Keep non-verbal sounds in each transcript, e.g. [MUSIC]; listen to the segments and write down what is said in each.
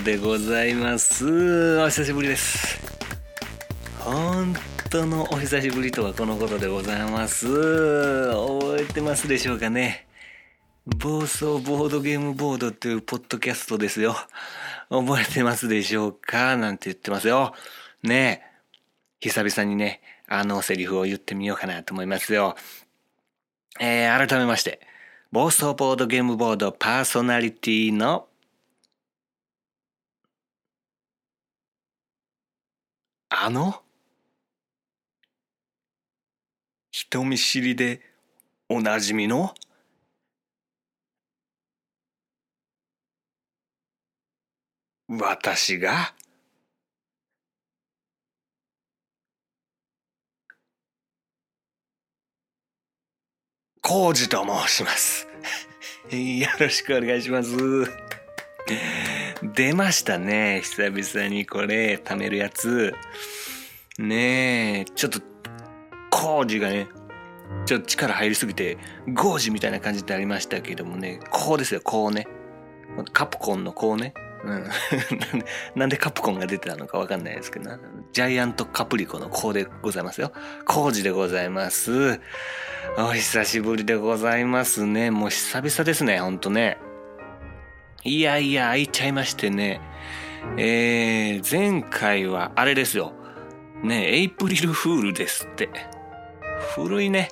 でございます。お久しぶりです。本当のお久しぶりとはこのことでございます。覚えてますでしょうかね。暴走ボードゲームボードっていうポッドキャストですよ。覚えてますでしょうか？なんて言ってますよ。ね。え久々にねあのセリフを言ってみようかなと思いますよ。えー、改めまして。暴走ボードゲームボードパーソナリティのあの？人見知りでおなじみの？私が？コウジと申します。[LAUGHS] よろしくお願いします。出ましたね。久々にこれ、貯めるやつ。ねえ、ちょっと、コウジがね、ちょっと力入りすぎて、ゴージみたいな感じってありましたけどもね、こうですよ、こうね。カプコンのこうね。うん、[LAUGHS] なんでカプコンが出てたのかわかんないですけどな。ジャイアントカプリコのこうでございますよ。コウジでございます。お久しぶりでございますね。もう久々ですね、ほんとね。いやいや、開いちゃいましてね。えー、前回はあれですよ。ねエイプリルフールですって。古いね。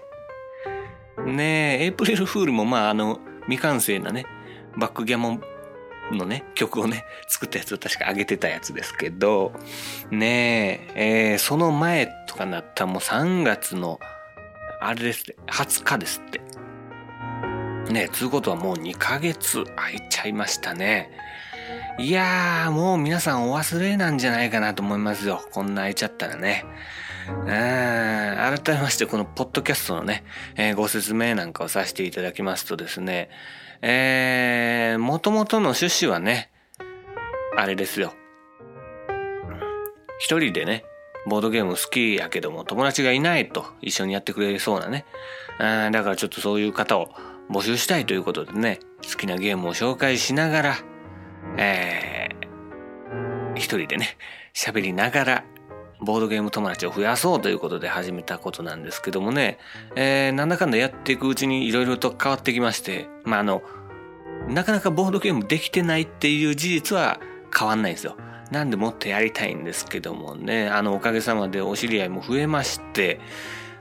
ねえ、エイプリルフールもまああの、未完成なね、バックギャモンのね、曲をね、作ったやつを確か上げてたやつですけど、ねえ、えー、その前とかなったらもう3月の、あれですって、20日ですって。ねえ、つうことはもう2ヶ月空いちゃいましたね。いやー、もう皆さんお忘れなんじゃないかなと思いますよ。こんな空いちゃったらね。うん、改めましてこのポッドキャストのね、えー、ご説明なんかをさせていただきますとですね、えー、元々の趣旨はね、あれですよ。一人でね、ボードゲーム好きやけども友達がいないと一緒にやってくれそうなね。あだからちょっとそういう方を募集したいということでね、好きなゲームを紹介しながら、えー、一人でね、喋りながら、ボードゲーム友達を増やそうということで始めたことなんですけどもね、えー、なんだかんだやっていくうちにいろいろと変わってきまして、まあ、あの、なかなかボードゲームできてないっていう事実は変わんないんですよ。なんでもっとやりたいんですけどもね、あの、おかげさまでお知り合いも増えまして、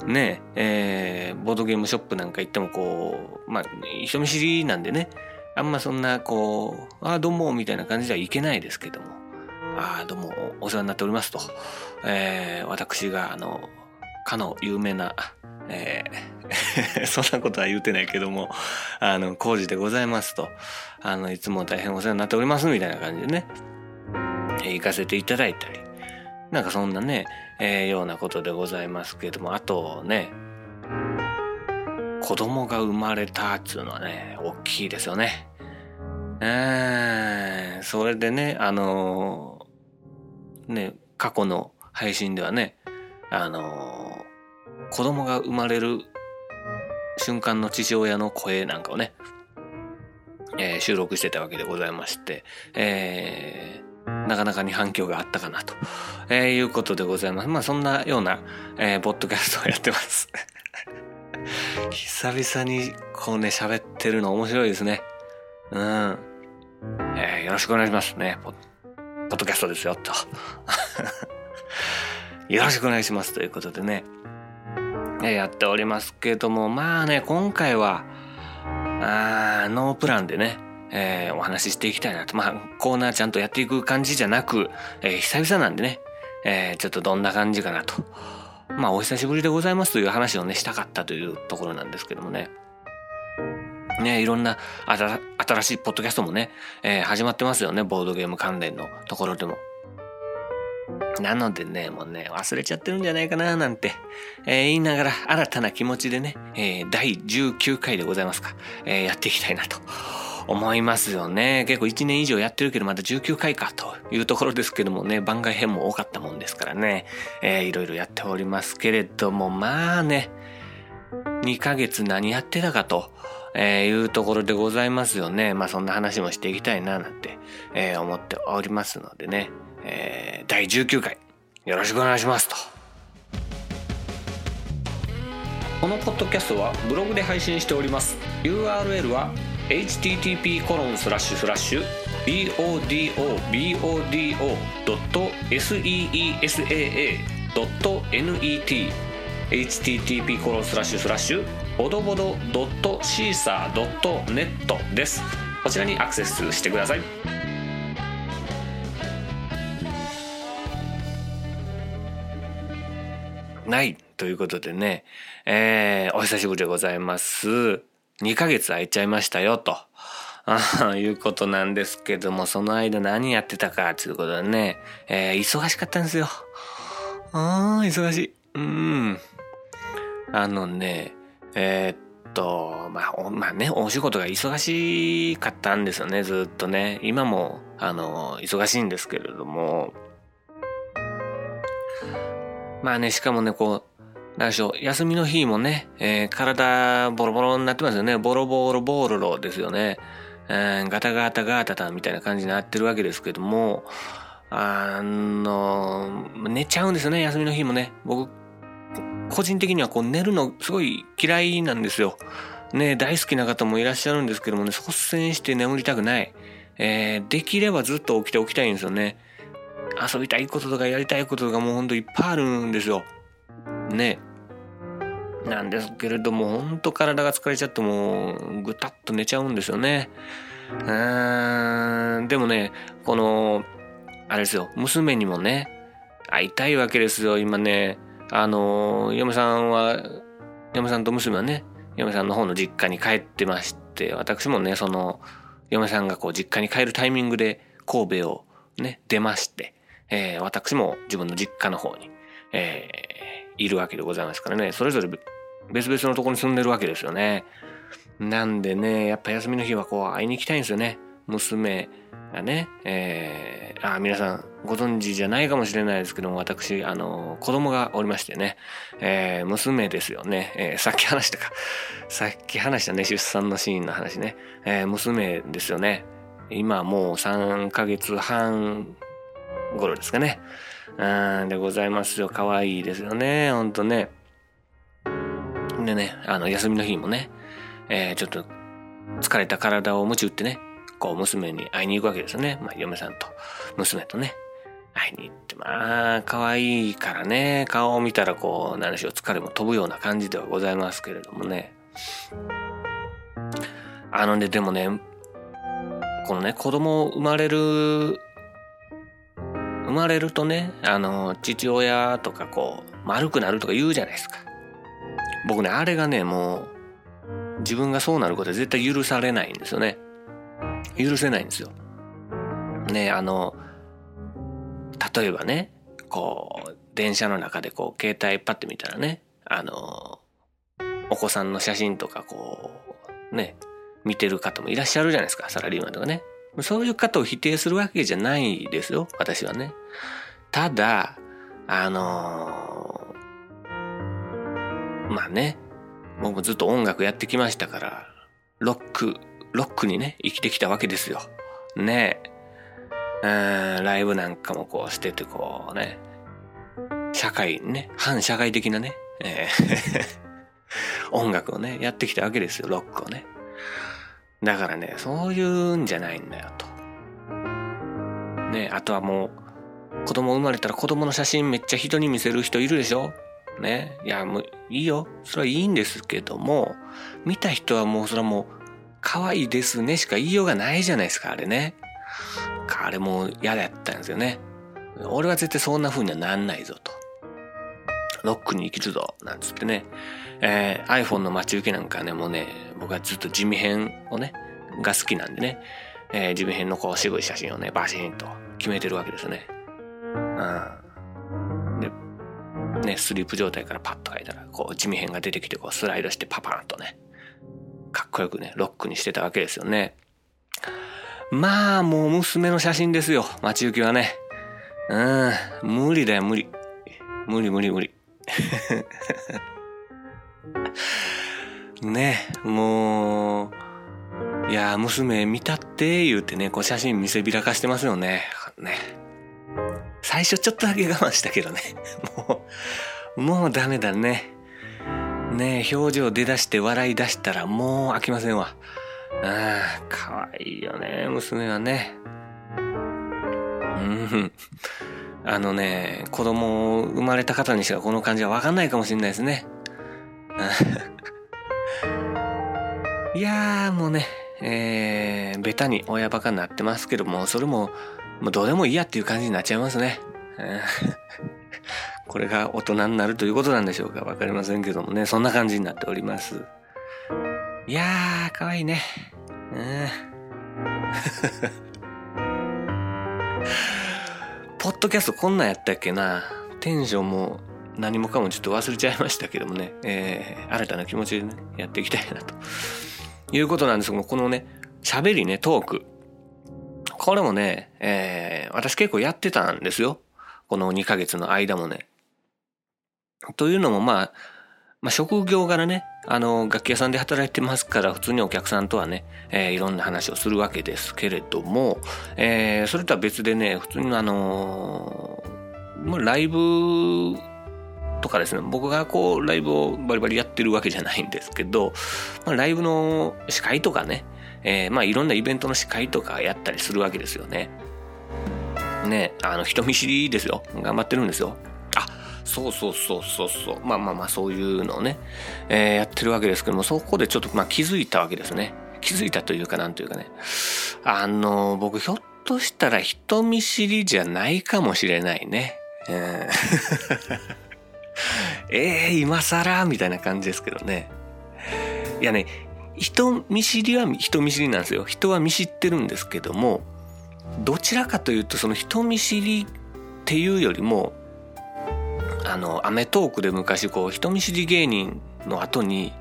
ね、えー、ボードゲームショップなんか行ってもこう、まあ、人見知りなんでね、あんまそんなこう、ああ、どうも、みたいな感じではいけないですけども、ああ、どうも、お世話になっておりますと、えー、私が、あの、かの有名な、えー、[LAUGHS] そんなことは言うてないけども、あの、工事でございますと、あの、いつも大変お世話になっておりますみたいな感じでね、え行かせていただいたり、なんかそんなね、えーようなことでございますけれども、あとね、子供が生まれたっていうのはね、大きいですよね。えー、それでね、あのーね、過去の配信ではね、あのー子供が生まれる瞬間の父親の声なんかをね、えー収録してたわけでございまして、えーなかなかに反響があったかなと、えーいうことでございます。まあそんなような、えーポッドキャストをやってます。[LAUGHS] 久々にこうね、喋ってるの面白いですね。うん。えーよろしくお願いしますね。ポッドキャストですよ、と。[LAUGHS] よろしくお願いします。ということでね、えやっておりますけども、まあね、今回は、あーノープランでね、えーお話ししていきたいなと。まあ、コーナーちゃんとやっていく感じじゃなく、えー久々なんでね、えー、ちょっとどんな感じかなと。まあ、お久しぶりでございますという話をね、したかったというところなんですけどもね。ね、いろんな新しいポッドキャストもね、えー、始まってますよね、ボードゲーム関連のところでも。なのでね、もうね、忘れちゃってるんじゃないかななんて、えー、言いながら新たな気持ちでね、えー、第19回でございますか、えー、やっていきたいなと思いますよね。結構1年以上やってるけどまだ19回かというところですけどもね、番外編も多かったもんですからね、えー、いろいろやっておりますけれども、まあね、2ヶ月何やってたかと、えー、いうところでございますよね。まあそんな話もしていきたいななんて、えー、思っておりますのでね、えー、第19回よろしくお願いしますと。このポッドキャストはブログで配信しております URL は http コロンスラッシュスラッシュ bodobodo.seesaa.net http コロンスラッシュスラッシュボドボドドットシーサードットネットですこちらにアクセスしてくださいないということでね、えー、お久しぶりでございます。2ヶ月空いちゃいましたよ、と。[LAUGHS] いうことなんですけども、その間何やってたか、ということでね、えー、忙しかったんですよ。ああ、忙しい。うん。あのね、えー、っと、まあ、まあね、お仕事が忙しかったんですよね、ずっとね。今も、あの、忙しいんですけれども、まあね、しかもね、こう、何でしょう、休みの日もね、えー、体ボロボロになってますよね。ボロボロボロロですよね。えー、ガタガタガタタみたいな感じになってるわけですけども、あの、寝ちゃうんですよね、休みの日もね。僕、個人的にはこう寝るのすごい嫌いなんですよ。ね、大好きな方もいらっしゃるんですけどもね、率先して眠りたくない。えー、できればずっと起きておきたいんですよね。遊びたいこととかやりたいこととかもうほんといっぱいあるんですよ。ね。なんですけれども、ほんと体が疲れちゃってもうぐたっと寝ちゃうんですよね。うーん、でもね、この、あれですよ、娘にもね、会いたいわけですよ、今ね。あの、嫁さんは、嫁さんと娘はね、嫁さんの方の実家に帰ってまして、私もね、その、嫁さんがこう実家に帰るタイミングで神戸をね、出まして、えー、私も自分の実家の方に、えー、いるわけでございますからね、それぞれ別々のところに住んでるわけですよね。なんでね、やっぱ休みの日はこう会いに行きたいんですよね。娘がね、えー、あ、皆さんご存知じゃないかもしれないですけども、私、あの、子供がおりましてね、えー、娘ですよね、えー、さっき話したか、[LAUGHS] さっき話したね、出産のシーンの話ね、えー、娘ですよね。今もう3ヶ月半頃ですかね。うん、でございますよ。可愛いですよね。ほんとね。でね、あの、休みの日もね、えー、ちょっと疲れた体を鞭打ってね、こう娘に会いに行くわけですよね。まあ、嫁さんと娘とね、会いに行って、まあ、可愛いからね、顔を見たらこう、何しょう、疲れも飛ぶような感じではございますけれどもね。あのね、でもね、このね、子供生まれる生まれるとね、あの、父親とかこう、丸くなるとか言うじゃないですか。僕ね、あれがね、もう、自分がそうなることは絶対許されないんですよね。許せないんですよ。ね、あの、例えばね、こう、電車の中でこう、携帯パッて見たらね、あの、お子さんの写真とかこう、ね、見てる方もいらっしゃるじゃないですか、サラリーマンとかね。そういう方を否定するわけじゃないですよ、私はね。ただ、あのー、まあね、僕もずっと音楽やってきましたから、ロック、ロックにね、生きてきたわけですよ。ねえ。ライブなんかもこうしててこうね、社会ね、反社会的なね、えー [LAUGHS] 音楽をね、やってきたわけですよ、ロックをね。だからね、そういうんじゃないんだよと。ね、あとはもう、子供生まれたら子供の写真めっちゃ人に見せる人いるでしょ？ね。いや、もういいよ。それはいいんですけども、見た人はもうそれはもう、可愛いですねしか言いようがないじゃないですか、あれね。あれも嫌だったんですよね。俺は絶対そんな風にはなんないぞと。ロックに生きるぞなんつってね、えー、iPhone の待ち受けなんかね、もうね、僕はずっと地味編をね、が好きなんでね、えー、地味編のこう渋い写真をね、バシーンと決めてるわけですよね。うん。で、ね、スリープ状態からパッと書いたら、こう地味編が出てきて、こうスライドしてパパーンとね、かっこよくね、ロックにしてたわけですよね。まあ、もう娘の写真ですよ、待ち受けはね。うん、無理だよ、無理。無理無理無理。[LAUGHS] ね、もう、いや、娘見たって言うてね、こう写真見せびらかしてますよね。ね。最初ちょっとだけ我慢したけどね。[LAUGHS] もう、もうダメだね。ね表情出だして笑い出したらもう飽きませんわ。ああ、かわいいよね、娘はね。うん。あのね、子供生まれた方にしかこの感じはわかんないかもしれないですね。[LAUGHS] いやーもうね、えー、ベタに親バカになってますけども、それも、もうどうでもいいやっていう感じになっちゃいますね。[LAUGHS] これが大人になるということなんでしょうかわかりませんけどもね、そんな感じになっております。いやー、かわいいね。うん。ポッドキャストこんなんやったっけなテンションも何もかもちょっと忘れちゃいましたけどもね、えー、新たな気持ちでね、やっていきたいなと。いうことなんですけども、このね、喋りね、トーク。これもね、えー、私結構やってたんですよ。この2ヶ月の間もね。というのもまあ、まあ、職業柄ね、あの、楽器屋さんで働いてますから、普通にお客さんとはね、えー、いろんな話をするわけですけれども、えー、それとは別でね、普通にあのー、ライブとかですね、僕がこう、ライブをバリバリやってるわけじゃないんですけど、まあ、ライブの司会とかね、えー、まあ、いろんなイベントの司会とかやったりするわけですよね。ね、あの、人見知りですよ。頑張ってるんですよ。そうそうそうそうそう。まあまあまあそういうのをね、えー、やってるわけですけども、そこでちょっとまあ気づいたわけですね。気づいたというかなんというかね。あの、僕ひょっとしたら人見知りじゃないかもしれないね。えー、[LAUGHS] えー、今更？みたいな感じですけどね。いやね、人見知りは人見知りなんですよ。人は見知ってるんですけども、どちらかというとその人見知りっていうよりもあの、アメトークで昔こう、人見知り芸人の後に、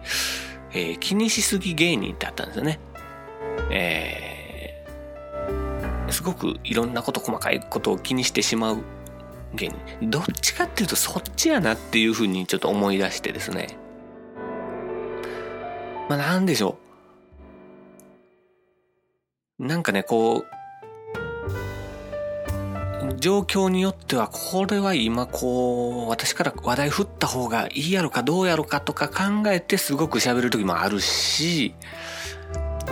えー、気にしすぎ芸人ってあったんですよね。えー、すごくいろんなこと、細かいことを気にしてしまう芸人。どっちかっていうとそっちやなっていうふうにちょっと思い出してですね。まあなんでしょう。なんかね、こう、状況によっては、これは今こう、私から話題振った方がいいやろかどうやろかとか考えてすごく喋る時もあるし、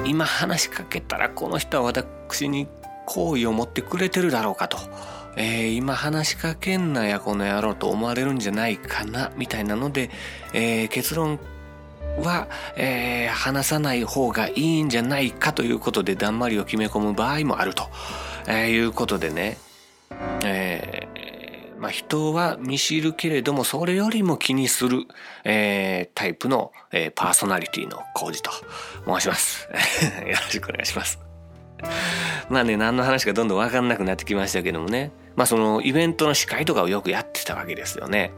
今話しかけたらこの人は私に好意を持ってくれてるだろうかと。えー、今話しかけんなやこの野郎と思われるんじゃないかな、みたいなので、えー、結論は、えー、話さない方がいいんじゃないかということで、だんまりを決め込む場合もあると、え、いうことでね、えー、まあ、人は見知るけれども、それよりも気にする、えー、タイプの、えー、パーソナリティの工事と申します。[LAUGHS] よろしくお願いします。まあね、何の話かどんどんわかんなくなってきましたけどもね。まあそのイベントの司会とかをよくやってたわけですよね。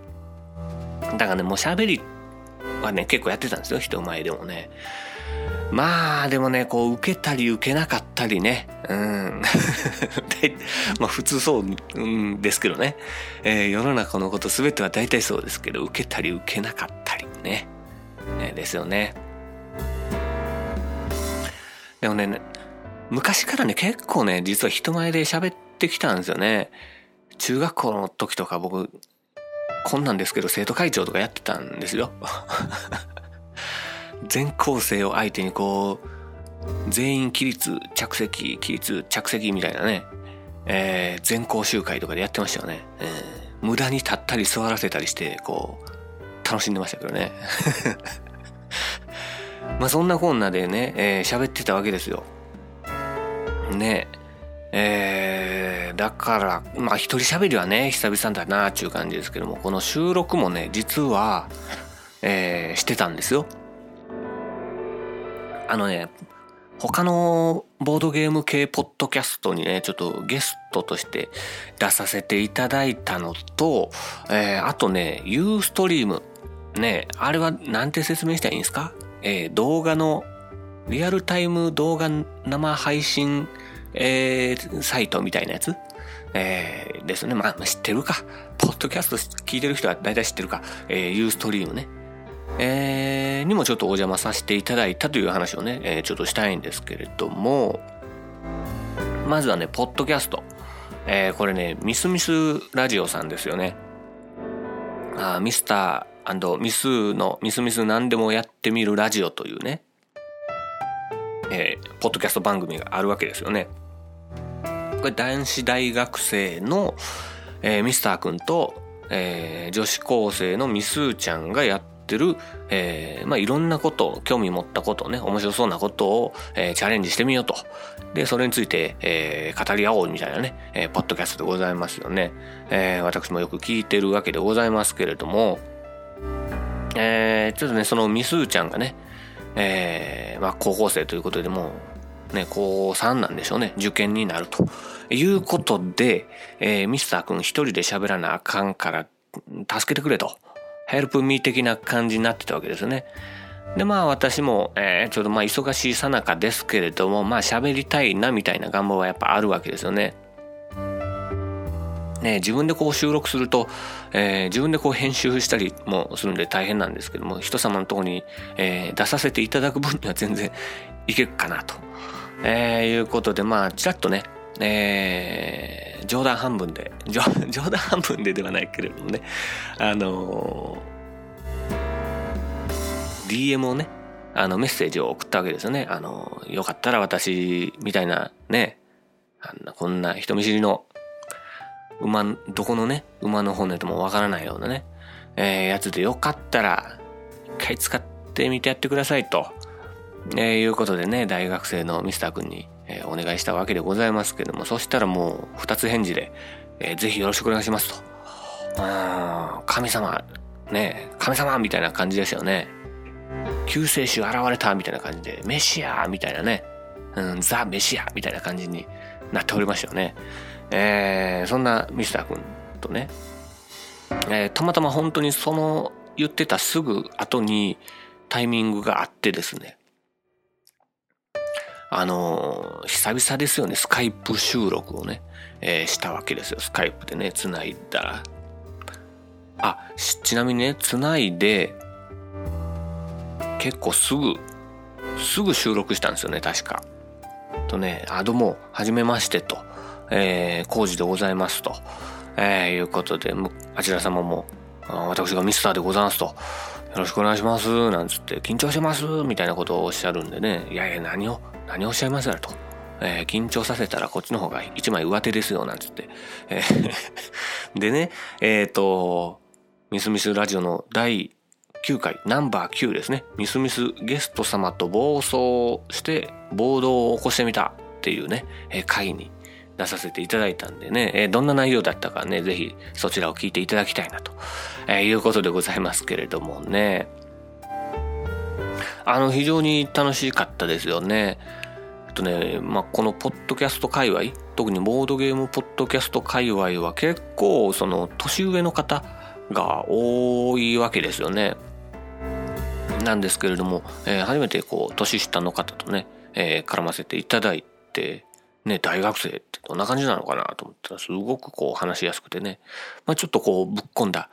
だからね、もう喋りはね、結構やってたんですよ、人前でもね。まあ、でもね、こう、受けたり受けなかったりね。うん。[LAUGHS] まあ、普通そう、うん、ですけどね。えー、世の中のこと全ては大体そうですけど、受けたり受けなかったりね。ねですよね。でもね、昔からね、結構ね、実は人前で喋ってきたんですよね。中学校の時とか僕、こんなんですけど、生徒会長とかやってたんですよ。全校生を相手にこう、全員起立、着席、起立、着席みたいなね、えー、全校集会とかでやってましたよね。えー、無駄に立ったり座らせたりして、こう、楽しんでましたけどね。[LAUGHS] まあそんなこんなでね、えー、喋ってたわけですよ。ねえー、だからまあ一人喋りはね久々だなっていう感じですけどもこの収録もね実は、えー、してたんですよ。あのね他のボードゲーム系ポッドキャストにねちょっとゲストとして出させていただいたのと、えー、あとねユーストリームねあれはなんて説明したらいいんですか、えー、動画のリアルタイム動画生配信えー、サイトみたいなやつ、えー、ですね。まあ、知ってるか。ポッドキャスト聞いてる人は大体知ってるか。えー、ユーストリームね。えー、にもちょっとお邪魔させていただいたという話をね、えー、ちょっとしたいんですけれども、まずはね、ポッドキャスト。えー、これね、ミスミスラジオさんですよね。あミスターミスのミスミス何でもやってみるラジオというね、えー、ポッドキャスト番組があるわけですよね。これ男子大学生の、えー、ミスターくんと、えー、女子高生のミスーちゃんがやってる、えー、まあいろんなこと、興味持ったことね、面白そうなことを、えー、チャレンジしてみようと。で、それについて、えー、語り合おうみたいなね、えー、ポッドキャストでございますよね。えー、私もよく聞いてるわけでございますけれども、えー、ちょっとね、そのミスーちゃんがね、えー、まあ、高校生ということでもう、ね、高3なんでしょうね。受験になるということで、えー、ミスター君一人で喋らなあかんから、助けてくれと。ヘルプミー的な感じになってたわけですね。で、まあ私も、えー、ちょっとまあ忙しいさなかですけれども、まあ喋りたいなみたいな願望はやっぱあるわけですよね。ね、自分でこう収録すると、えー、自分でこう編集したりもするんで大変なんですけども、人様のとこに、えー、出させていただく分には全然いけるかなと、えー、いうことで、まあ、ちらっとね、えー、冗談半分で、[LAUGHS] 冗談半分でではないけれどもね、あのー、DM をね、あのメッセージを送ったわけですよね。あの、よかったら私みたいなね、あんなこんな人見知りの馬、どこのね、馬の骨ともわからないようなね、えー、やつでよかったら、一回使ってみてやってくださいと、えー、いうことでね、大学生のミスター君に、えー、お願いしたわけでございますけども、そしたらもう二つ返事で、えー、ぜひよろしくお願いしますと。うん神様、ね、神様みたいな感じですよね。救世主現れたみたいな感じで、メシアみたいなね、うん、ザ・メシアみたいな感じになっておりましたよね。えー、そんなミスター君とね、えー、たまたま本当にその言ってたすぐ後にタイミングがあってですね、あのー、久々ですよね、スカイプ収録をね、えー、したわけですよ。スカイプでね、繋いだら。あ、ちなみにね、繋いで、結構すぐ、すぐ収録したんですよね、確か。とね、あ、どうも、はじめましてと。えー、工事でございますと、えー、いうことで、あちら様も、私がミスターでございますと、よろしくお願いします、なんつって、緊張してます、みたいなことをおっしゃるんでね、いやいや、何を、何をおっしゃいますやと。えー、緊張させたらこっちの方が一枚上手ですよ、なんつって。えー [LAUGHS] でね、えっ、ー、と、ミスミスラジオの第9回、ナンバー9ですね。ミスミスゲスト様と暴走して暴動を起こしてみたっていうね、えー、会に出させていただいたんでね、えー、どんな内容だったかね、ぜひそちらを聞いていただきたいなと、え、いうことでございますけれどもね。あの、非常に楽しかったですよね。えっとね、まあ、このポッドキャスト界隈、特にボードゲームポッドキャスト界隈は結構その年上の方が多いわけですよね。なんですけれども、えー、初めてこう年下の方とね、えー、絡ませていただいて、ね、大学生ってどんな感じなのかなと思ったら、すごくこう話しやすくてね、まあ、ちょっとこうぶっ込んだ、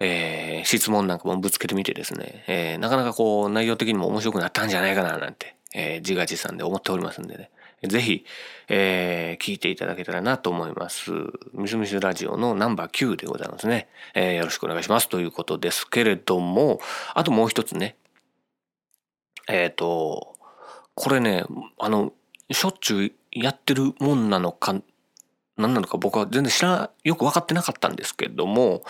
えー、質問なんかもぶつけてみてですね、えー、なかなかこう内容的にも面白くなったんじゃないかななんて、えー、自画自賛で思っておりますんでね、ぜひ、えー、聞いていただけたらなと思います。ミスミスラジオのナンバー9でございますね。えー、よろしくお願いしますということですけれども、あともう一つね、えっ、ー、と、これね、あの、しょっちゅうやってるもんなのか、何なのか僕は全然知ら、よく分かってなかったんですけども、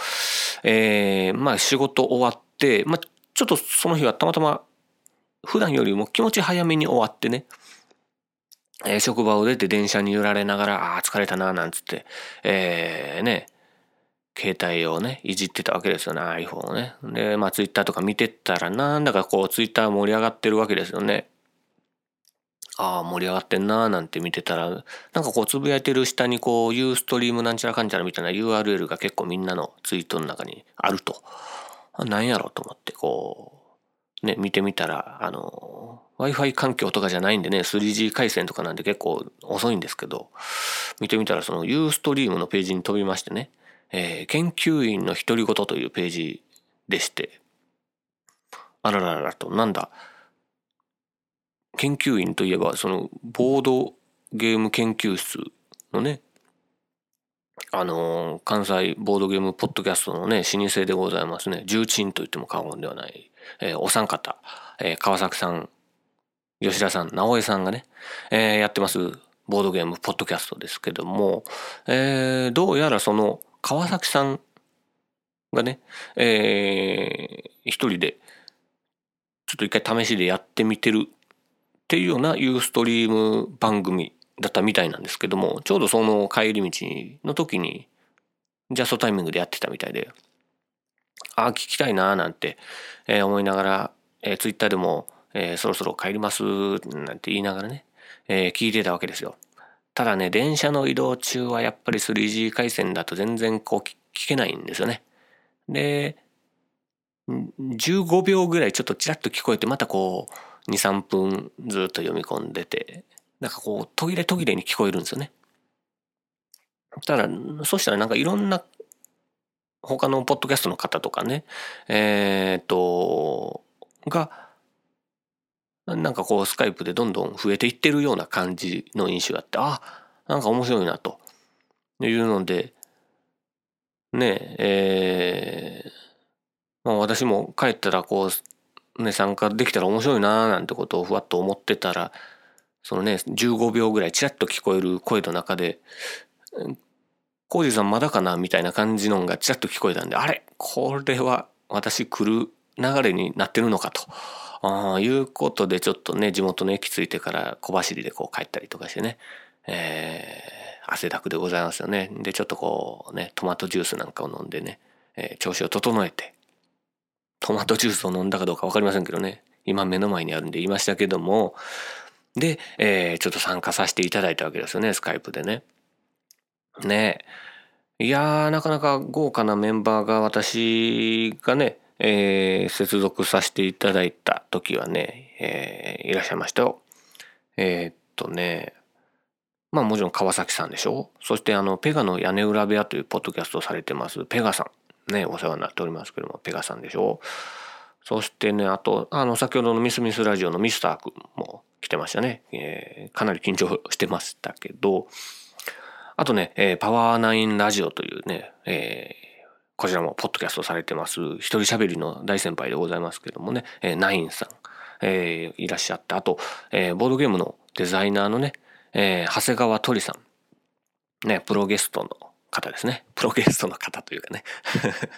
えー、まあ仕事終わって、まあちょっとその日はたまたま普段よりも気持ち早めに終わってね、えー、職場を出て電車に揺られながら、ああ、疲れたな、なんつって、えー、ね、携帯をね、いじってたわけですよね、iPhone をね。で、まあ、Twitter とか見てったら、なんだかこう、Twitter 盛り上がってるわけですよね。ああ、盛り上がってんなーなんて見てたら、なんかこう、つぶやいてる下にこう、ユーストリームなんちゃらかんちゃらみたいな URL が結構みんなのツイートの中にあると。なんやろうと思って、こう、ね、見てみたら、あの、Wi-Fi 環境とかじゃないんでね、3G 回線とかなんで結構遅いんですけど、見てみたらその Ustream のページに飛びましてね、えー、研究員の独り言というページでして、あららららと、なんだ、研究員といえば、その、ボードゲーム研究室のね、あの、関西ボードゲームポッドキャストのね、老舗でございますね。重鎮と言っても過言ではない、えー、お三方、えー、川崎さん、吉田さん、直江さんがね、えー、やってますボードゲームポッドキャストですけども、えー、どうやらその川崎さんがね、えー、一人で、ちょっと一回試しでやってみてるっていうようなユーストリーム番組だったみたいなんですけども、ちょうどその帰り道の時に、ジャストタイミングでやってたみたいで、ああ、聞きたいなーなんて、思いながら、えー、ツイッターでも、えー、そろそろ帰りますなんて言いながらね、えー、聞いてたわけですよ。ただね、電車の移動中はやっぱり 3G 回線だと全然こう聞けないんですよね。で、15秒ぐらいちょっとチラッと聞こえてまたこう2、3分ずっと読み込んでて、なんかこう途切れ途切れに聞こえるんですよね。ただ、そしたらなんかいろんな他のポッドキャストの方とかね、えっ、と、が、なんかこうスカイプでどんどん増えていってるような感じの印象があって、あ、なんか面白いなというので、ねえ、えー、まあ私も帰ったらこう、ね、参加できたら面白いななんてことをふわっと思ってたら、そのね、15秒ぐらいチラッと聞こえる声の中で、コージさんまだかなみたいな感じのがチラッと聞こえたんで、あれこれは私来る流れになってるのかと。ああ、いうことでちょっとね、地元の駅着いてから小走りでこう帰ったりとかしてね、えー、汗だくでございますよね。で、ちょっとこうね、トマトジュースなんかを飲んでね、えー、調子を整えて、トマトジュースを飲んだかどうか分かりませんけどね、今目の前にあるんで言いましたけども、で、えー、ちょっと参加させていただいたわけですよね、スカイプでね。ねえいやー、なかなか豪華なメンバーが私がね、えー、接続させていただいた時はね、えー、いらっしゃいましたよ。えー、っとね、まあもちろん川崎さんでしょ？そしてあの、ペガの屋根裏部屋というポッドキャストをされてます、ペガさん。ね、お世話になっておりますけども、ペガさんでしょそしてね、あと、あの、先ほどのミスミスラジオのミスター君も来てましたね。えー、かなり緊張してましたけど、あとね、えー、パワーナインラジオというね、えー、こちらもポッドキャストされてます、一人喋りの大先輩でございますけどもね、えー、ナインさん、えー、いらっしゃって、あと、えー、ボードゲームのデザイナーのね、えー、長谷川鳥さん、ね、プロゲストの方ですね。プロゲストの方というかね。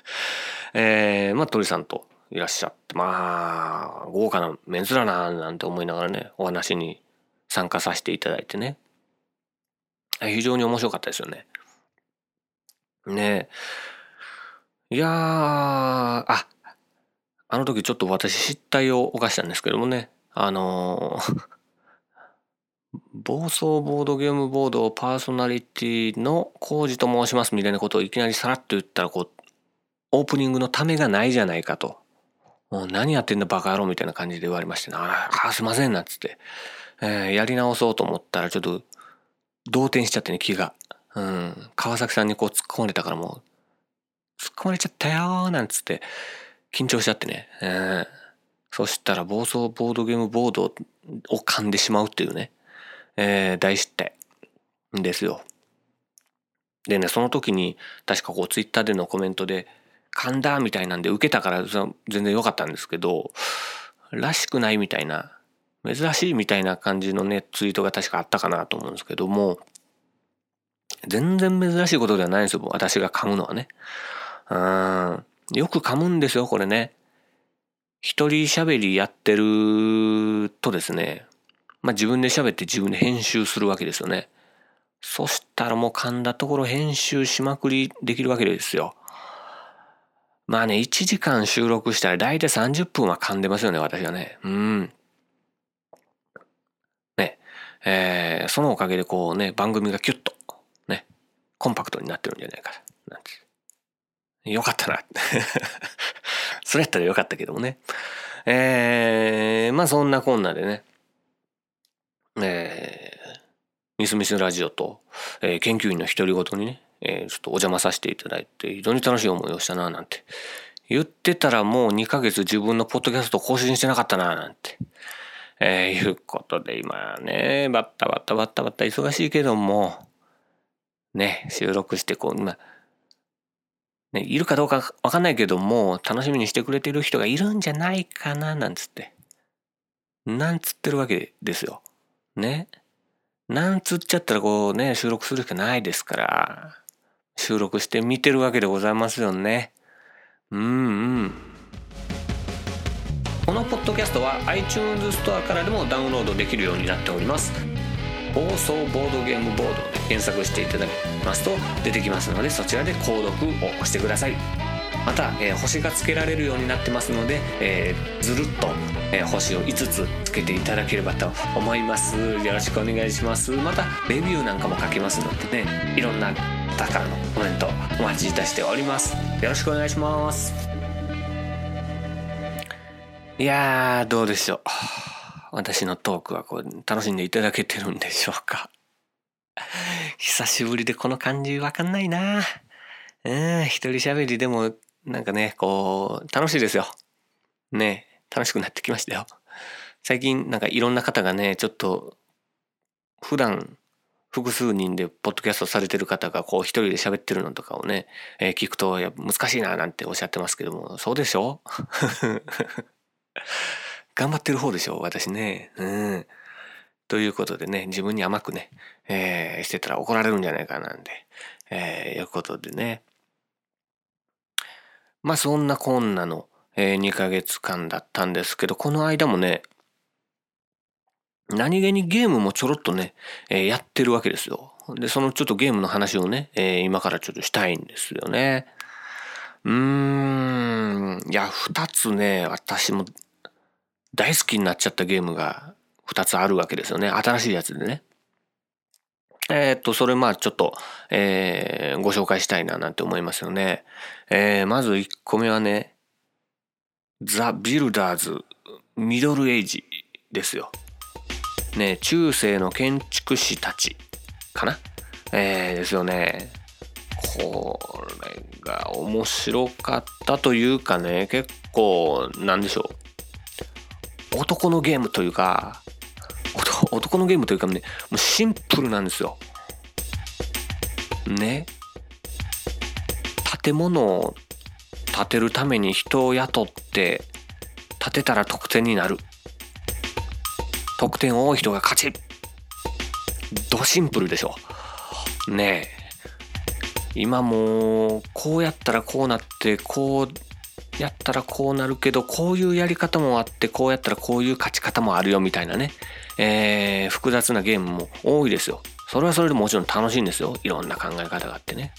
[LAUGHS] えー、まあ、鳥さんといらっしゃって、まあ、豪華なメンズだな、なんて思いながらね、お話に参加させていただいてね。非常に面白かったですよね。ねいやー、あ、あの時ちょっと私失態を犯したんですけどもね、あのー暴走ボードゲームボードパーソナリティのコージと申しますみたいなことをいきなりさらっと言ったらこうオープニングのためがないじゃないかと。もう何やってんだバカ野郎みたいな感じで言われまして、ああ、すいませんなっつって、えー、やり直そうと思ったらちょっと動転しちゃってね気が。うん。川崎さんにこう突っ込まれたからもう突っ込まれちゃったよなんつって、緊張しちゃってね。うん。そしたら暴走ボードゲームボードを噛んでしまうっていうね。えー、大失態ですよ。でね、その時に確かこうツイッターでのコメントで、噛んだみたいなんで受けたから全然良かったんですけど、らしくないみたいな、珍しいみたいな感じのね、ツイートが確かあったかなと思うんですけども、全然珍しいことではないんですよ、私が噛むのはね。うん。よく噛むんですよ、これね。一人喋りやってるとですね、まあ自分で喋って自分で編集するわけですよね。そしたらもう噛んだところ編集しまくりできるわけですよ。まあね、1時間収録したら大体30分は噛んでますよね、私はね。うん。ね。えー、そのおかげでこうね、番組がキュッと、ね、コンパクトになってるんじゃないかなんて。よかったな。[LAUGHS] それやったらよかったけどもね。えー、まあそんなこんなでね。えー、ミスミスラジオと、えー、研究員の独り言にね、えー、ちょっとお邪魔させていただいて、非常に楽しい思いをしたな、なんて。言ってたらもう2ヶ月自分のポッドキャスト更新してなかったな、なんて。えー、いうことで今ね、バッタバッタバッタバッタ忙しいけども、ね、収録してこう、まあ、ね、いるかどうかわかんないけども、楽しみにしてくれてる人がいるんじゃないかな、なんつって。なんつってるわけですよ。ね。なんつっちゃったらこうね、収録するしかないですから、収録して見てるわけでございますよね。うんうん。このポッドキャストは iTunes ストアからでもダウンロードできるようになっております。放送ボードゲームボードで検索していただきますと出てきますのでそちらで購読を押してくださいまた、えー、星がつけられるようになってますので、えー、ずるっと、えー、星を5つつけていただければと思います。よろしくお願いします。またレビューなんかも書けますのでねいろんな方からのコメントお待ちいたしております。よろしくお願いします。いやーどうでしょう。私のトークはこう楽しんでいただけてるんでしょうか。久しぶりでこの感じわかんないな。うん一人喋りでもなんかねこう楽しいですよね楽しくなってきましたよ最近なんかいろんな方がねちょっと普段複数人でポッドキャストされてる方がこう一人で喋ってるのとかをね、えー、聞くとや難しいななんておっしゃってますけどもそうでしょ？[LAUGHS] 頑張ってる方でしょ？私ね。うん。ということでね、自分に甘くね、えー、してたら怒られるんじゃないかなんで、えー、いうことでね。まあそんなこんなの、えー、2ヶ月間だったんですけど、この間もね、何気にゲームもちょろっとね、えー、やってるわけですよ。で、そのちょっとゲームの話をね、えー、今からちょっとしたいんですよね。うーん、いや、二つね、私も大好きになっちゃったゲームが2つあるわけですよね。新しいやつでね。え、っと、それまあちょっと、えー、ご紹介したいななんて思いますよね。えー、まず1個目はね、ザ・ビルダーズ・ミドルエイジですよ。ね、中世の建築士たちかな？えー、ですよね。これが面白かったというかね、結構、なんでしょう。男のゲームというか男のゲームというかねもうシンプルなんですよ。ね。建物を建てるために人を雇って建てたら得点になる。得点多い人が勝ち。ドシンプルでしょ。ねえ。今もうこうやったらこうなってこうやったらこうなるけどこういうやり方もあってこうやったらこういう勝ち方もあるよみたいなね、えー、複雑なゲームも多いですよ。それはそれでもちろん楽しいんですよ。いろんな考え方があってね。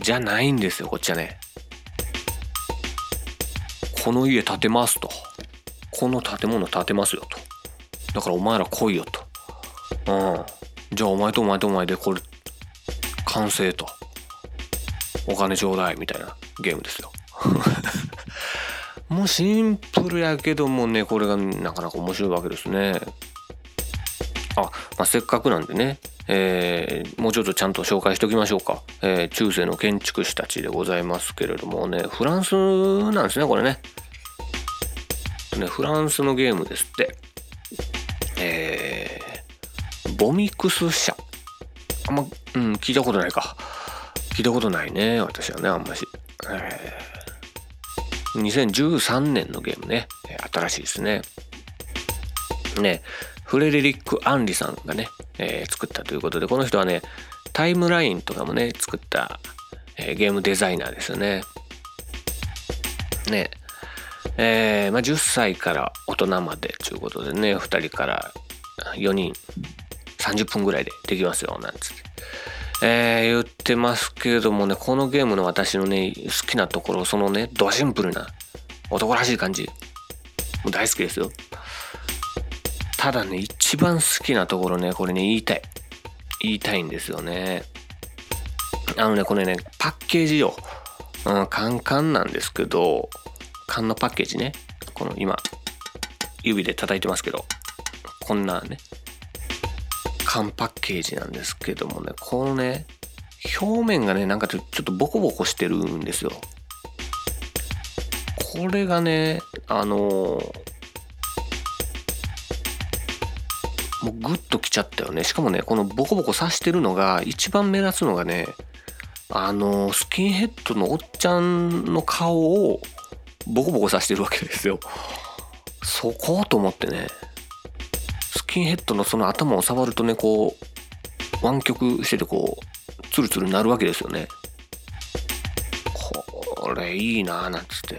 じゃないんですよこっちはね。この家建てますと。この建物建てますよと。だからお前ら来いよと。うん。じゃあお前とお前とお前でこれ完成と。お金ちょうだいみたいなゲームですよ。[LAUGHS] もうシンプルやけどもねこれがなかなか面白いわけですね。あ、まあ、せっかくなんでね、えー、もうちょっとちゃんと紹介しておきましょうか、えー、中世の建築士たちでございますけれどもねフランスなんですねこれね。ねフランスのゲームですって。えー、ボミクス社。あんま、うん、聞いたことないか。聞いたことないね私はねあんまし、えー2013年のゲームね、新しいですね。ね、フレデリック・アンリさんがね、えー、作ったということで、この人はね、タイムラインとかもね、作った、えー、ゲームデザイナーですよね。ね、えー、まあ、10歳から大人までということでね、2人から、4人30分ぐらいでできますよなんつって。えー、言ってますけれどもね、このゲームの私のね、好きなところ、そのね、ドシンプルな、男らしい感じ。もう大好きですよ。ただね、一番好きなところね、これね、言いたい。言いたいんですよね。あのね、これね、パッケージよ。うん、カンカンなんですけど、缶のパッケージね。この今、指で叩いてますけど、こんなね、缶パッケージなんですけどもね、このね、表面がね、なんかちょっとボコボコしてるんですよ。これがね、あのー、もうグッときちゃったよね。しかもね、このボコボコ刺してるのが、一番目立つのがね、あの、スキンヘッドのおっちゃんの顔をボコボコ刺してるわけですよ。そこと思ってね。スキンヘッドのその頭を触るとねこう湾曲しててこうツルツルになるわけですよねこれいいなーなんつって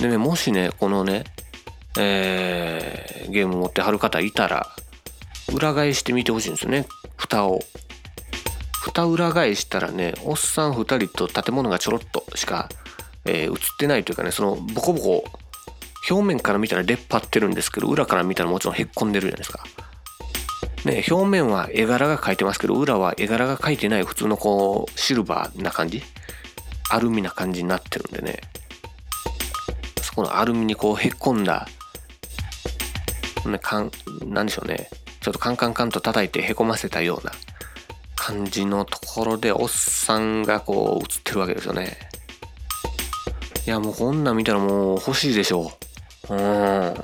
でねもしねこのねえー、ゲーム持ってはる方いたら裏返してみてほしいんですよね。蓋を。蓋裏返したらねおっさん2人と建物がちょろっとしか、えー、映ってないというかねそのボコボコ表面から見たら出っ張ってるんですけど裏から見たらもちろんへっこんでるじゃないですか。ね、表面は絵柄が描いてますけど裏は絵柄が描いてない普通のこうシルバーな感じアルミな感じになってるんでね。そこのアルミにこうへっこんだねかんなんでしょうね。ちょっとカンカンカンと叩いてへこませたような感じのところでおっさんがこう映ってるわけですよね。いやもうこんなん見たらもう欲しいでしょ。ううん。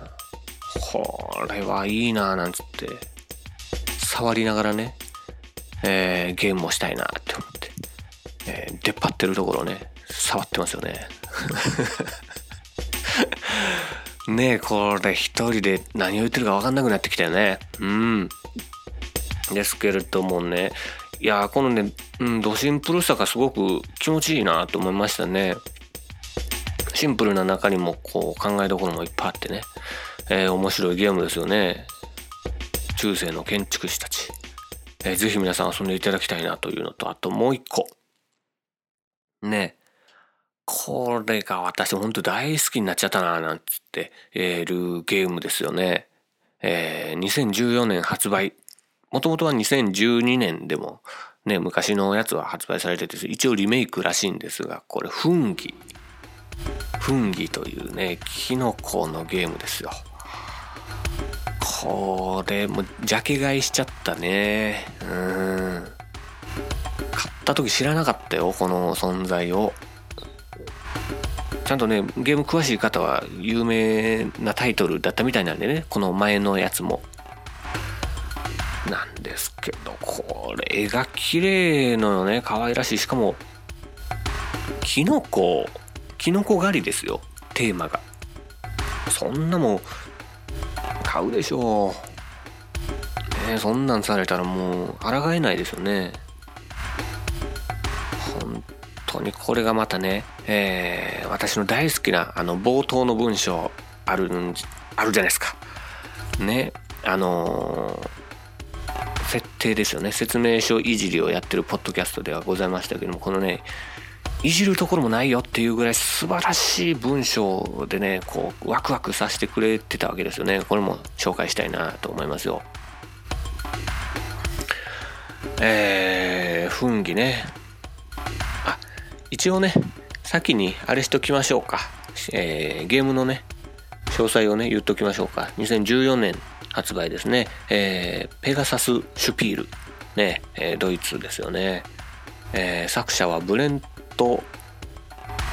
これはいいななんつって、触りながらね、えー、ゲームをしたいなって思って、えー、出っ張ってるところをね、触ってますよね。ねえ、これ一人で何を言ってるか分かんなくなってきたよね。うん。ですけれどもね、いや、このね、うん、ドシンプルさがすごく気持ちいいなと思いましたね。シンプルな中にもこう考えどころもいっぱいあってね、えー、面白いゲームですよね。中世の建築士たち。えー、ぜひ皆さん遊んでいただきたいなというのと、あともう一個。ねえ。これが私本当大好きになっちゃったな、なんつって、え、るゲームですよね。えー、2014年発売。もともとは2012年でも、ね、昔のやつは発売されてて、一応リメイクらしいんですが、これ、フンギ。フンギというねキノコのゲームですよこれもうジャケ買いしちゃったねうん買った時知らなかったよこの存在をちゃんとねゲーム詳しい方は有名なタイトルだったみたいなんでねこの前のやつも。なんですけどこれ絵が綺麗のよね可愛らしい。しかもキノコキノコ狩りですよテーマが。そんなもん買うでしょう。ねそんなんされたらもう抗えないですよね。本当にこれがまたね、えー、私の大好きなあの冒頭の文章あるあるじゃないですか。ねあのー、設定ですよね。説明書いじりをやってるポッドキャストではございましたけどもこのねいじるところもないよっていうぐらい素晴らしい文章でねこうワクワクさせてくれてたわけですよね。これも紹介したいなと思いますよ。えー、フンギね。あ一応ね先にあれしときましょうか、えー、ゲームのね詳細をね言っときましょうか2014年発売ですね、えー、ペガサス・シュピールね、えー、ドイツですよね、えー、作者はブレント・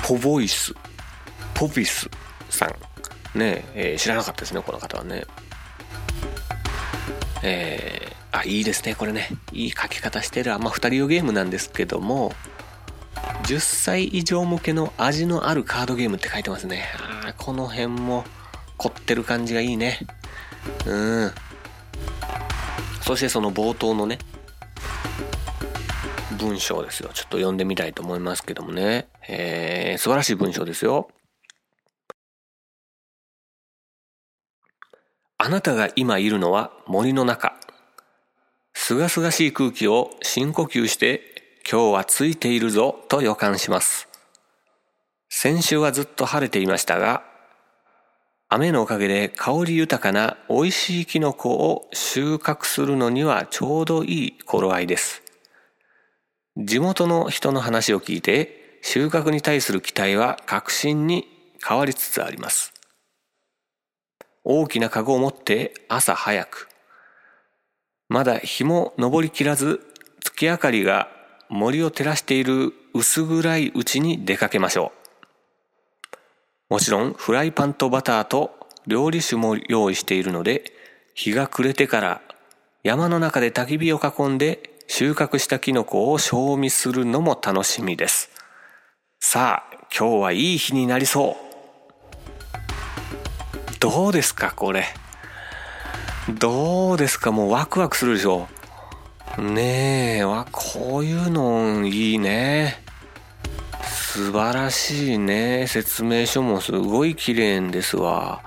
ポボイス、ポビスさん。ねえー、知らなかったですね、この方はね。えー、あ、いいですね、これね。いい書き方してるあん。まあ、二人用ゲームなんですけども、10歳以上向けの味のあるカードゲームって書いてますね。あこの辺も凝ってる感じがいいね。うん。そしてその冒頭のね、文章ですよ。ちょっと読んでみたいと思いますけどもね。えー、素晴らしい文章ですよ。あなたが今いるのは森の中。すがすがしい空気を深呼吸して今日はついているぞと予感します。先週はずっと晴れていましたが、雨のおかげで香り豊かな美味しいキノコを収穫するのにはちょうどいい頃合いです。地元の人の話を聞いて収穫に対する期待は確信に変わりつつあります。大きなカゴを持って朝早く。まだ日も昇りきらず月明かりが森を照らしている薄暗いうちに出かけましょう。もちろんフライパンとバターと料理酒も用意しているので、日が暮れてから山の中で焚き火を囲んで収穫したキノコを賞味するのも楽しみです。さあ、今日はいい日になりそう。どうですか、これ。どうですか、もうワクワクするでしょう。ねえ、わ、こういうのいいね。素晴らしいね。説明書もすごい綺麗ですわ。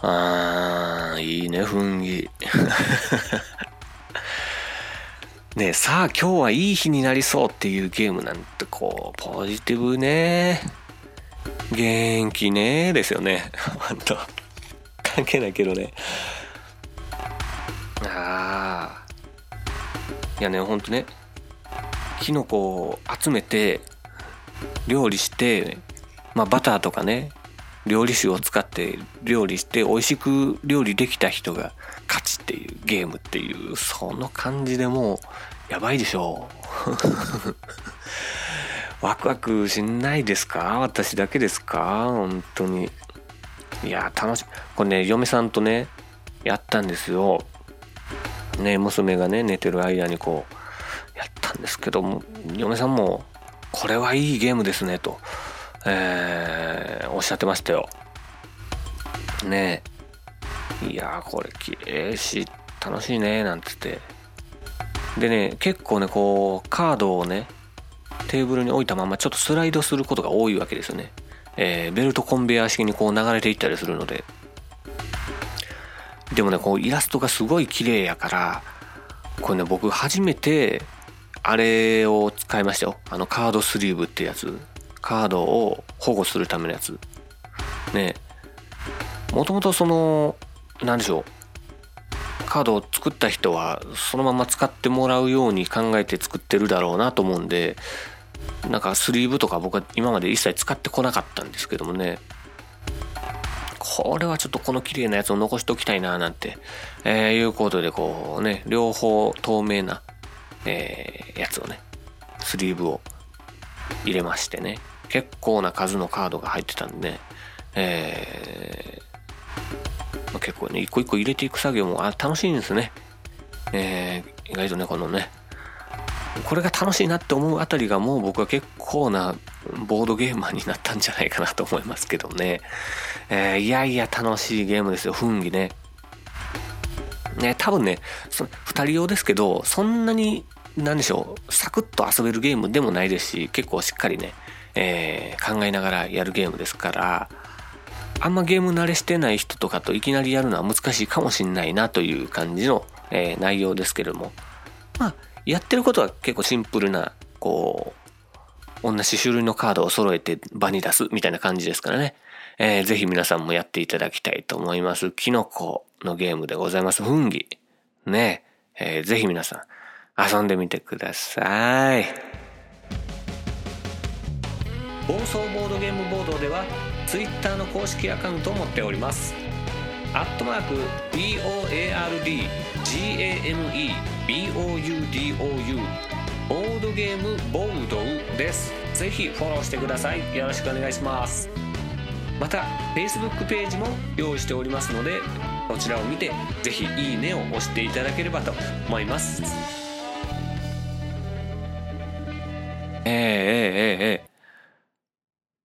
あー、いいね、雰囲気。[LAUGHS] ねさあ今日はいい日になりそうっていうゲームなんてこう、ポジティブね。元気ねですよね。[LAUGHS] ほんと。関係ないけどね。ああ。いやね、ほんとね。キノコを集めて料理して、まあ、バターとかね料理酒を使って料理して美味しく料理できた人が勝ちっていうゲームっていうその感じでもうやばいでしょう。[LAUGHS] ワクワクしないですか？私だけですか？本当に。いや楽しい。これね嫁さんとねやったんですよ。ね娘がね寝てる間にこうやったんですけども嫁さんもこれはいいゲームですねと、えー、おっしゃってましたよ。ねえ。いやこれ綺麗し、楽しいね、なんつって。でね、結構ね、こう、カードをね、テーブルに置いたままちょっとスライドすることが多いわけですよね。えー、ベルトコンベヤー式にこう流れていったりするので。でもね、こうイラストがすごい綺麗やから、これね、僕初めてあれを使いましたよ。あのカードスリーブってやつ。カードを保護するためのやつ。ねもともとその、なんでしょう。カードを作った人はそのまま使ってもらうように考えて作ってるだろうなと思うんで、なんかスリーブとか僕は今まで一切使ってこなかったんですけどもね。これはちょっとこの綺麗なやつを残しておきたいななんて、えー、いうことでこうね、両方透明なえー、やつをね、スリーブを入れましてね、結構な数のカードが入ってたんで、ね、えー、まあ、結構ね、一個一個入れていく作業もあ楽しいんですね。えー、意外とね、このね、これが楽しいなって思うあたりがもう僕は結構なボードゲーマーになったんじゃないかなと思いますけどね。えー、いやいや楽しいゲームですよ、雰囲気ね。ね、多分ね、その二人用ですけど、そんなに何でしょう、サクッと遊べるゲームでもないですし、結構しっかりね、えー、考えながらやるゲームですから、あんまゲーム慣れしてない人とかといきなりやるのは難しいかもしんないなという感じの、えー、内容ですけれども、まあ、やってることは結構シンプルな、こう、同じ種類のカードを揃えて場に出すみたいな感じですからね。えー、ぜひ皆さんもやっていただきたいと思います。キノコのゲームでございます。フンギ。ねえー、ぜひ皆さん遊んでみてください暴走ボードゲームボードでは Twitter の公式アカウントを持っておりますアットマーク BOARD GAME BOUDOU ボードゲームボードウですぜひフォローしてくださいよろしくお願いしますまた Facebook ページも用意しておりますのでこちらを見てぜひいいねを押していただければと思いますええええええ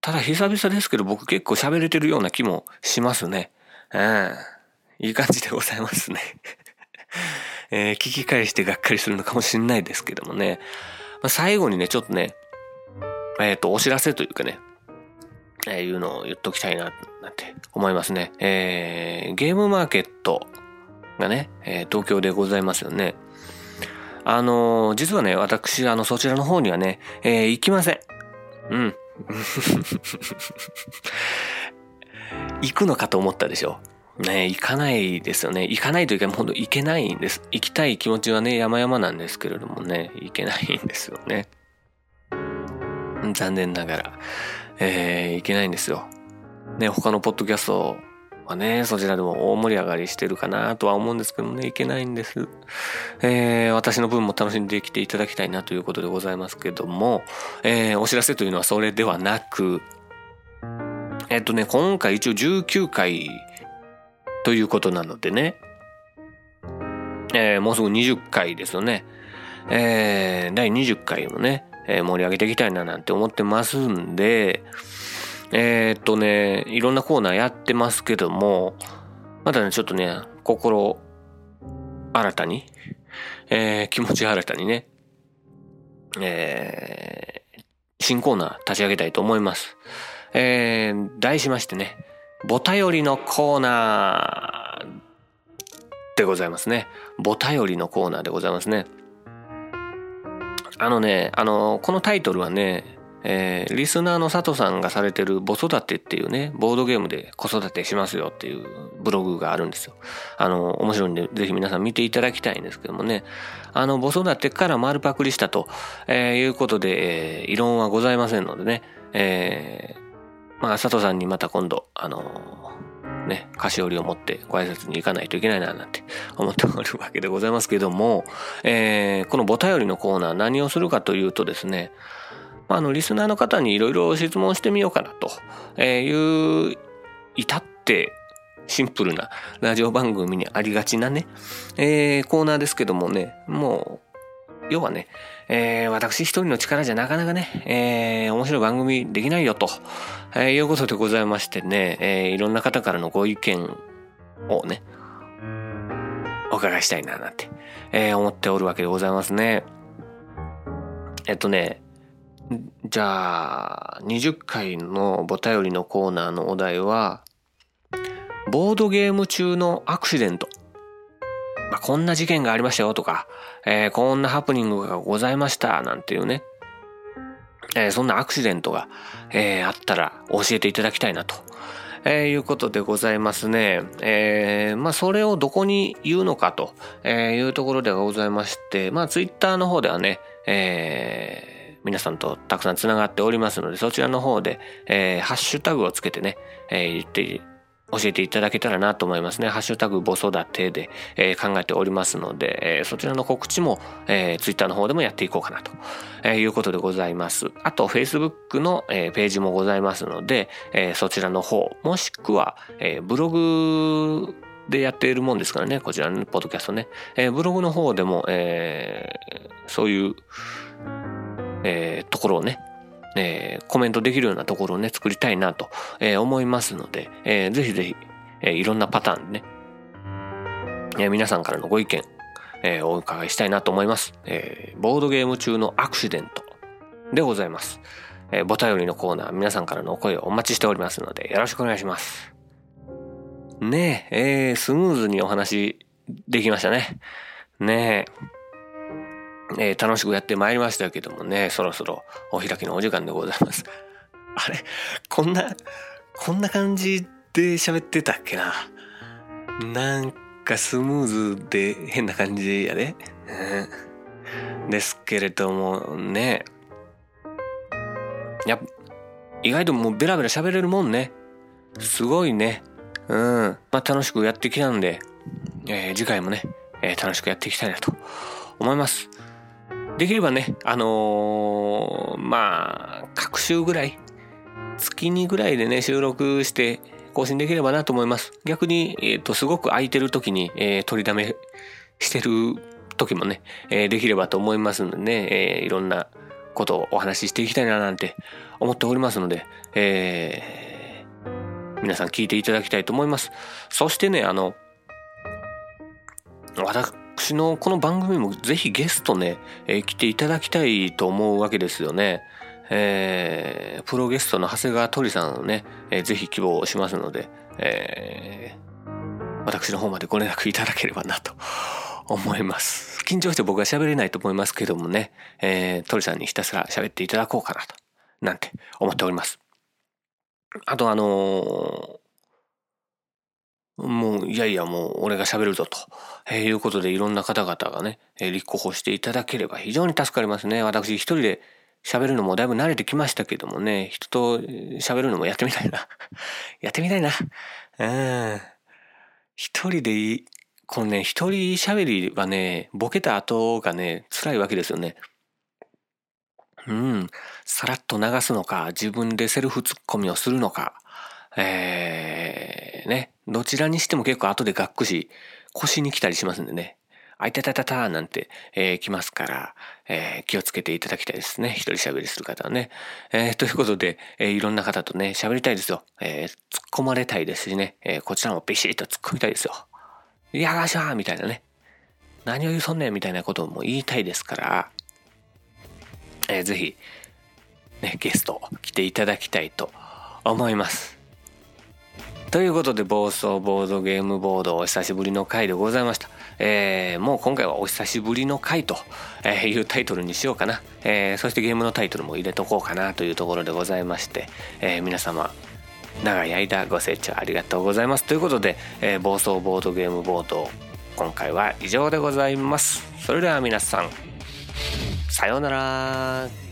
ただ久々ですけど僕結構喋れてるような気もしますね。うん。いい感じでございますね。[LAUGHS] えー、聞き返してがっかりするのかもしんないですけどもね。まあ、最後にね、ちょっとね、えっ、ー、と、お知らせというかね、えー、いうのを言っときたいな、なんて思いますね。えー、ゲームマーケットがね、えー、東京でございますよね。あのー、実はね、私、あの、そちらの方にはね、えー、行きません。うん。[LAUGHS] 行くのかと思ったでしょ。ね、行かないですよね。行かないというか、ほんと行けないんです。行きたい気持ちはね、山々なんですけれどもね、行けないんですよね。残念ながら、えー、行けないんですよ。ね、他のポッドキャストはね、そちらでも大盛り上がりしてるかなとは思うんですけどね、いけないんです。えー、私の分も楽しんできていただきたいなということでございますけども、えー、お知らせというのはそれではなく、えっとね、今回一応19回ということなのでね、えー、もうすぐ20回ですよね。えー、第20回もね、え、盛り上げていきたいななんて思ってますんで、えー、っとね、いろんなコーナーやってますけども、まだね、ちょっとね、心新たに、えー、気持ち新たにね、えー、新コーナー立ち上げたいと思います。えー、題しましてね、ぼたよりのコーナーでございますね。ぼたよりのコーナーでございますね。あのね、あの、このタイトルはね、えー、リスナーの佐藤さんがされてる母育てっていうね、ボードゲームで子育てしますよっていうブログがあるんですよ。あの、面白いんで、ぜひ皆さん見ていただきたいんですけどもね、あの、母育てから丸パクリしたと、えー、いうことで、えー、異論はございませんのでね、えー、まあ、佐藤さんにまた今度、あの、ね、菓子折りを持ってご挨拶に行かないといけないな、なんて思っておるわけでございますけども、えー、このぼたよりのコーナー何をするかというとですね、まあ、あの、リスナーの方にいろいろ質問してみようかなという、至ってシンプルなラジオ番組にありがちなね、えー、コーナーですけどもね、もう、要はね、えー、私一人の力じゃなかなかね、えー、面白い番組できないよと、えー、いうことでございましてね、えー、いろんな方からのご意見をね、お伺いしたいななんて、えー、思っておるわけでございますね。えっとね、じゃあ、20回のボタよりのコーナーのお題は、ボードゲーム中のアクシデント。まあ、こんな事件がありましたよとか、えー、こんなハプニングがございましたなんていうね、えー、そんなアクシデントが、えー、あったら教えていただきたいなと。え、いうことでございますね。え、まあ、それをどこに言うのかというところではございまして、まあ、ツイッターの方ではね、え、皆さんとたくさんつながっておりますので、そちらの方で、えー、ハッシュタグをつけてね、えー、言って、教えていただけたらなと思いますね。ハッシュタグ母育てで、えー、考えておりますので、えー、そちらの告知も、えー、ツイッターの方でもやっていこうかなと、えー、いうことでございます。あと、Facebook の、えー、ページもございますので、えー、そちらの方、もしくは、えー、ブログでやっているもんですからね、こちらのポッドキャストね。えー、ブログの方でも、えー、そういう、えー、ところをね、えー、コメントできるようなところをね、作りたいなと、えー、思いますので、えー、ぜひぜひ、えー、いろんなパターンでね、え、皆さんからのご意見、えー、お伺いしたいなと思います。えー、ボードゲーム中のアクシデントでございます。えー、ボタよりのコーナー、皆さんからのお声をお待ちしておりますので、よろしくお願いします。ねえ、えー、スムーズにお話できましたね。ねえ。えー、楽しくやってまいりましたけどもね、そろそろお開きのお時間でございます。[LAUGHS] あれこんな、こんな感じで喋ってたっけな。なんかスムーズで変な感じやで。うん、ですけれどもね。や意外ともうベラベラ喋れるもんね。すごいね。うん。まあ楽しくやってきたんで、えー、次回もね、えー、楽しくやっていきたいなと思います。できればね、あのー、まあ、各週ぐらい、月2ぐらいでね、収録して更新できればなと思います。逆に、えっ、ー、と、すごく空いてる時に、えー、取りだめしてる時もね、えー、できればと思いますのでね、えー、いろんなことをお話ししていきたいななんて思っておりますので、えー、皆さん聞いていただきたいと思います。そしてね、あの、私私のこの番組もぜひゲストね、えー、来ていただきたいと思うわけですよね。えー、プロゲストの長谷川鳥さんをね、えー、ぜひ希望しますので、えー、私の方までご連絡いただければなと思います。緊張して僕は喋れないと思いますけどもね、えー、鳥さんにひたすら喋っていただこうかなと、なんて思っております。あとあの、もう、いやいやもう俺が喋るぞと、えー、いうことでいろんな方々がね、えー、立候補していただければ非常に助かりますね。私一人で喋るのもだいぶ慣れてきましたけどもね、人と喋るのもやってみたいな。[LAUGHS] やってみたいな。うん。一人でいい。このね、一人喋りはね、ボケた後がね、辛いわけですよね。うん。さらっと流すのか、自分でセルフツッコミをするのか。えー、ね。どちらにしても結構後でがっくし、腰に来たりしますんでね。あいたたたたなんて、えー、来ますから、えー、気をつけていただきたいですね。一人喋りする方はね。えー、ということで、えー、いろんな方とね、喋りたいですよ。えー、突っ込まれたいですしね、えー、こちらもビシッと突っ込みたいですよ。いやがしゃーみたいなね。何を言うそんねんみたいなことも言いたいですから、えー、ぜひ、ね、ゲスト来ていただきたいと思います。ということで、暴走ボードゲームボードお久しぶりの回でございました。えー、もう今回はお久しぶりの回というタイトルにしようかな。えー、そしてゲームのタイトルも入れとこうかなというところでございまして、えー、皆様、長い間ご清聴ありがとうございます。ということで、えー、暴走ボードゲームボード、今回は以上でございます。それでは皆さん、さようなら。